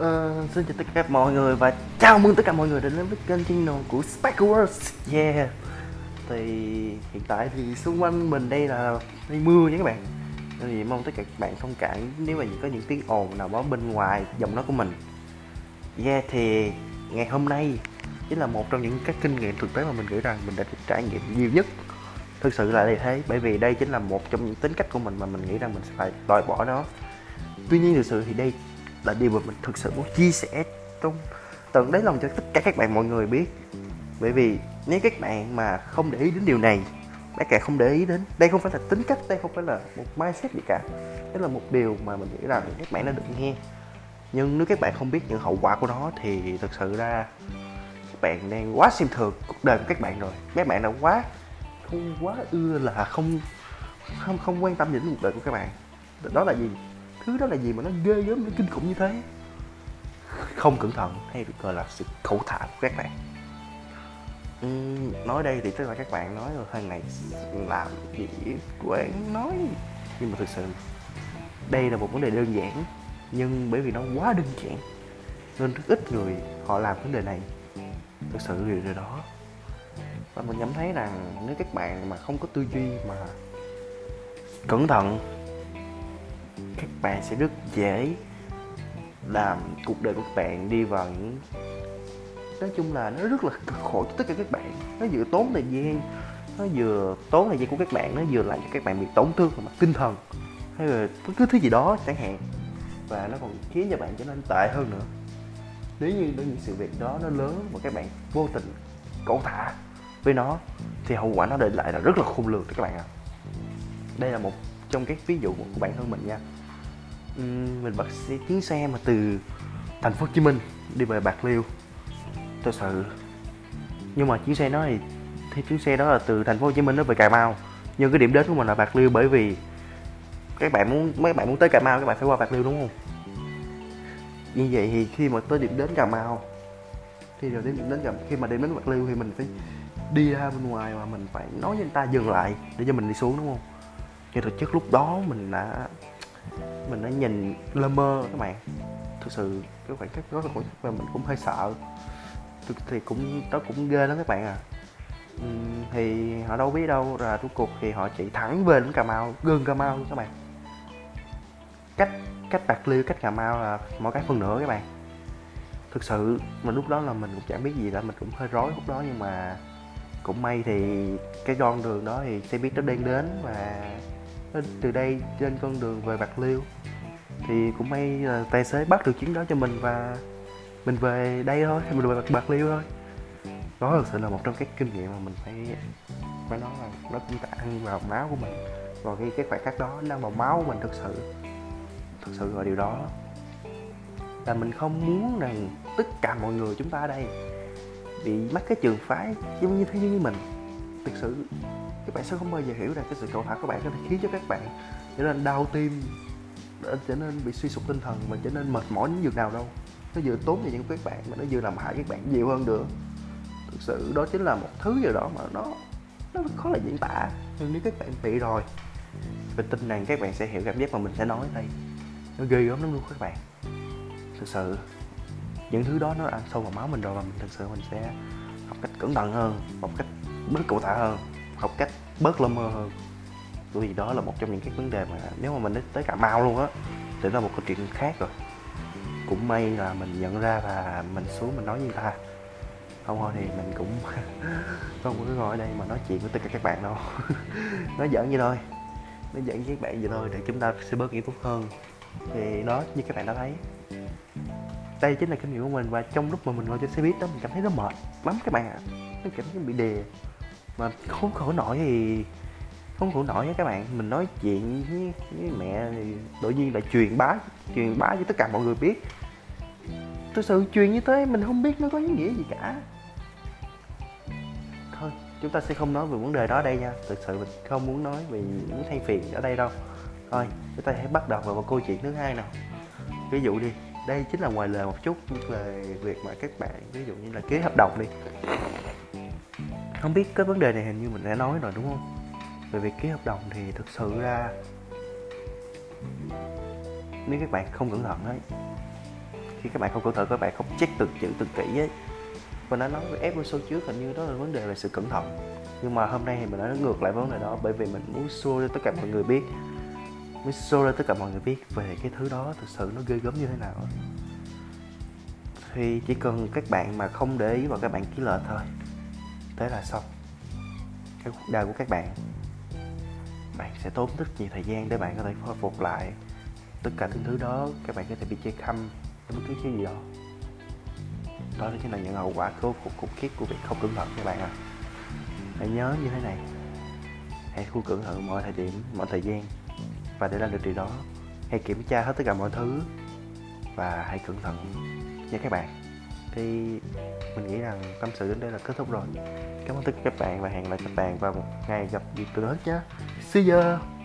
Uh, xin chào tất cả mọi người và chào mừng tất cả mọi người đến với kênh channel của Sparkle World Yeah. Thì hiện tại thì xung quanh mình đây là đây mưa nha các bạn. Nên thì mong tất cả các bạn thông cảm nếu mà có những tiếng ồn nào đó bên ngoài giọng nói của mình. Yeah thì ngày hôm nay chính là một trong những các kinh nghiệm thực tế mà mình nghĩ rằng mình đã trải nghiệm nhiều nhất. Thực sự là như thế bởi vì đây chính là một trong những tính cách của mình mà mình nghĩ rằng mình sẽ phải loại bỏ nó. Tuy nhiên thực sự thì đây là điều mà mình thực sự muốn chia sẻ trong tận đáy lòng cho tất cả các bạn mọi người biết. Bởi vì nếu các bạn mà không để ý đến điều này, các bạn không để ý đến, đây không phải là tính cách, đây không phải là một mindset gì cả. Đây là một điều mà mình nghĩ rằng các bạn đã được nghe. Nhưng nếu các bạn không biết những hậu quả của nó thì thực sự ra các bạn đang quá xem thường cuộc đời của các bạn rồi. Các bạn đã quá, không quá ưa là không không không quan tâm đến cuộc đời của các bạn. Đó là gì? Thứ đó là gì mà nó ghê gớm nó kinh khủng như thế? Không cẩn thận hay được gọi là sự khẩu thả của các bạn. Uhm, nói đây thì tức là các bạn nói rồi thằng này làm gì? Quán nói. Nhưng mà thực sự đây là một vấn đề đơn giản nhưng bởi vì nó quá đơn giản nên rất ít người họ làm vấn đề này. Thực sự điều điều đó và mình cảm thấy rằng nếu các bạn mà không có tư duy mà cẩn thận các bạn sẽ rất dễ làm cuộc đời của các bạn đi vào những, nói chung là nó rất là cực khổ cho tất cả các bạn. Nó vừa tốn thời gian, nó vừa tốn thời gian của các bạn, nó vừa làm cho các bạn bị tổn thương về mặt tinh thần, hay là bất cứ thứ gì đó chẳng hạn. Và nó còn khiến cho bạn trở nên tệ hơn nữa. Nếu như những sự việc đó nó lớn và các bạn vô tình cẩu thả với nó, thì hậu quả nó để lại là rất là khôn lường các bạn ạ. À. đây là một trong các ví dụ của bản thân mình nha mình bắt xe chuyến xe mà từ thành phố Hồ Chí Minh đi về Bạc Liêu. Thật sự. Nhưng mà chuyến xe đó thì thì chuyến xe đó là từ thành phố Hồ Chí Minh nó về Cà Mau. Nhưng cái điểm đến của mình là Bạc Liêu bởi vì các bạn muốn, mấy bạn muốn tới Cà Mau các bạn phải qua Bạc Liêu đúng không? Như vậy thì khi mà tới điểm đến Cà Mau thì rồi đến điểm đến Cà, khi mà điểm đến Bạc Liêu thì mình phải đi ra bên ngoài mà mình phải nói với người ta dừng lại để cho mình đi xuống đúng không? Nhưng thực chất lúc đó mình đã mình đã nhìn lơ mơ các bạn. Thực sự cái khoảnh khắc đó là khoảnh khắc và mình cũng hơi sợ. Thì cũng đó cũng ghê lắm các bạn à. Uhm, thì họ đâu biết đâu là cuối cuộc thì họ chỉ thẳng về đến cà mau gần cà mau các bạn. Cách cách bạc liêu cách cà mau là mỗi cái phần nữa các bạn. Thực sự mà lúc đó là mình cũng chẳng biết gì là mình cũng hơi rối lúc đó nhưng mà cũng may thì cái con đường đó thì xe buýt nó đang đến và từ đây trên con đường về bạc liêu thì cũng may là tài xế bắt được chuyến đó cho mình và mình về đây thôi mình về bạc, bạc liêu thôi. Đó thực sự là một trong các kinh nghiệm mà mình phải phải nói là nó cũng đã ăn vào máu của mình. Và khi cái khoảnh khắc đó nó ăn vào máu của mình thực sự thực sự là điều đó. Là mình không muốn rằng tất cả mọi người chúng ta ở đây bị mắc cái trường phái giống như thế như mình. Thực sự các bạn sẽ không bao giờ hiểu rằng cái sự cầu thả của bạn có thể khiến cho các bạn trở nên đau tim ờ, trở nên bị suy sụp tinh thần và trở nên mệt mỏi đến nhường nào đâu. Nó vừa tốn thời gian của các bạn mà nó vừa làm hại các bạn nhiều hơn nữa. Thực sự đó chính là một thứ gì đó mà nó nó khó là diễn tả. Nhưng nếu các bạn bị rồi mình tin rằng các bạn sẽ hiểu cảm giác mà mình sẽ nói đây. Nó ghê gớm lắm luôn các bạn. Thực sự, những thứ đó nó ăn sâu vào máu mình rồi và mình thực sự mình sẽ học cách cẩn thận hơn, học cách bất cụ thả hơn học cách bớt lơ mơ hơn. Bởi vì đó là một trong những cái vấn đề mà nếu mà mình đến tới cà mau luôn á thì là một câu chuyện khác rồi. Cũng may là mình nhận ra và mình xuống mình nói với người ta không thôi thì mình cũng không có ngồi ở đây mà nói chuyện với tất cả các bạn đâu. Nói giỡn vậy thôi. Nói giỡn với các bạn vậy thôi để chúng ta sẽ bớt nghiêm túc hơn. Thì đó, như các bạn đã thấy. Đây chính là kinh nghiệm của mình và trong lúc mà mình ngồi trên xe buýt đó, mình cảm thấy nó mệt lắm các bạn ạ. À. nó cảm thấy bị đè mà không khổ nổi thì không khổ nổi nha các bạn. Mình nói chuyện với, với mẹ thì tự nhiên lại truyền bá truyền bá cho tất cả mọi người biết. Thực sự truyền như thế mình không biết nó có ý nghĩa gì cả. Thôi chúng ta sẽ không nói về vấn đề đó đây nha. Thực sự mình không muốn nói về những thay phiền ở đây đâu. Thôi chúng ta hãy bắt đầu vào một câu chuyện thứ hai nào. Ví dụ đi. Đây chính là ngoài lời một chút về việc mà các bạn ví dụ như là ký hợp đồng đi không biết cái vấn đề này hình như mình đã nói rồi, đúng không? Về việc ký hợp đồng thì thực sự ra nếu các bạn không cẩn thận ấy, khi các bạn không cẩn thận, các bạn không check từng chữ từng kỹ ấy. Và nó nói với episode trước, hình như đó là vấn đề về sự cẩn thận. Nhưng mà hôm nay thì mình nói ngược lại vấn đề đó, bởi vì mình muốn show cho tất cả mọi người biết, muốn show cho tất cả mọi người biết về cái thứ đó thực sự nó ghê gớm như thế nào thì chỉ cần các bạn mà không để ý và các bạn ký lệch thôi thế là xong. Cái cuộc đời của các bạn bạn sẽ tốn rất nhiều thời gian để bạn có thể khôi phục lại. Tất cả những thứ đó, các bạn có thể bị chê khăm bất cứ cái gì đó. Đó chính là những hậu quả của cuộc khủng khiếp của việc không cẩn thận các bạn ạ. À. hãy nhớ như thế này. Hãy khu cẩn thận mọi thời điểm, mọi thời gian. Và để làm được điều đó, hãy kiểm tra hết tất cả mọi thứ. Và hãy cẩn thận nha các bạn thì mình nghĩ rằng tâm sự đến đây là kết thúc rồi. Cảm ơn tất cả các bạn và hẹn lại các bạn vào một ngày gặp dịp từ nhé. See ya!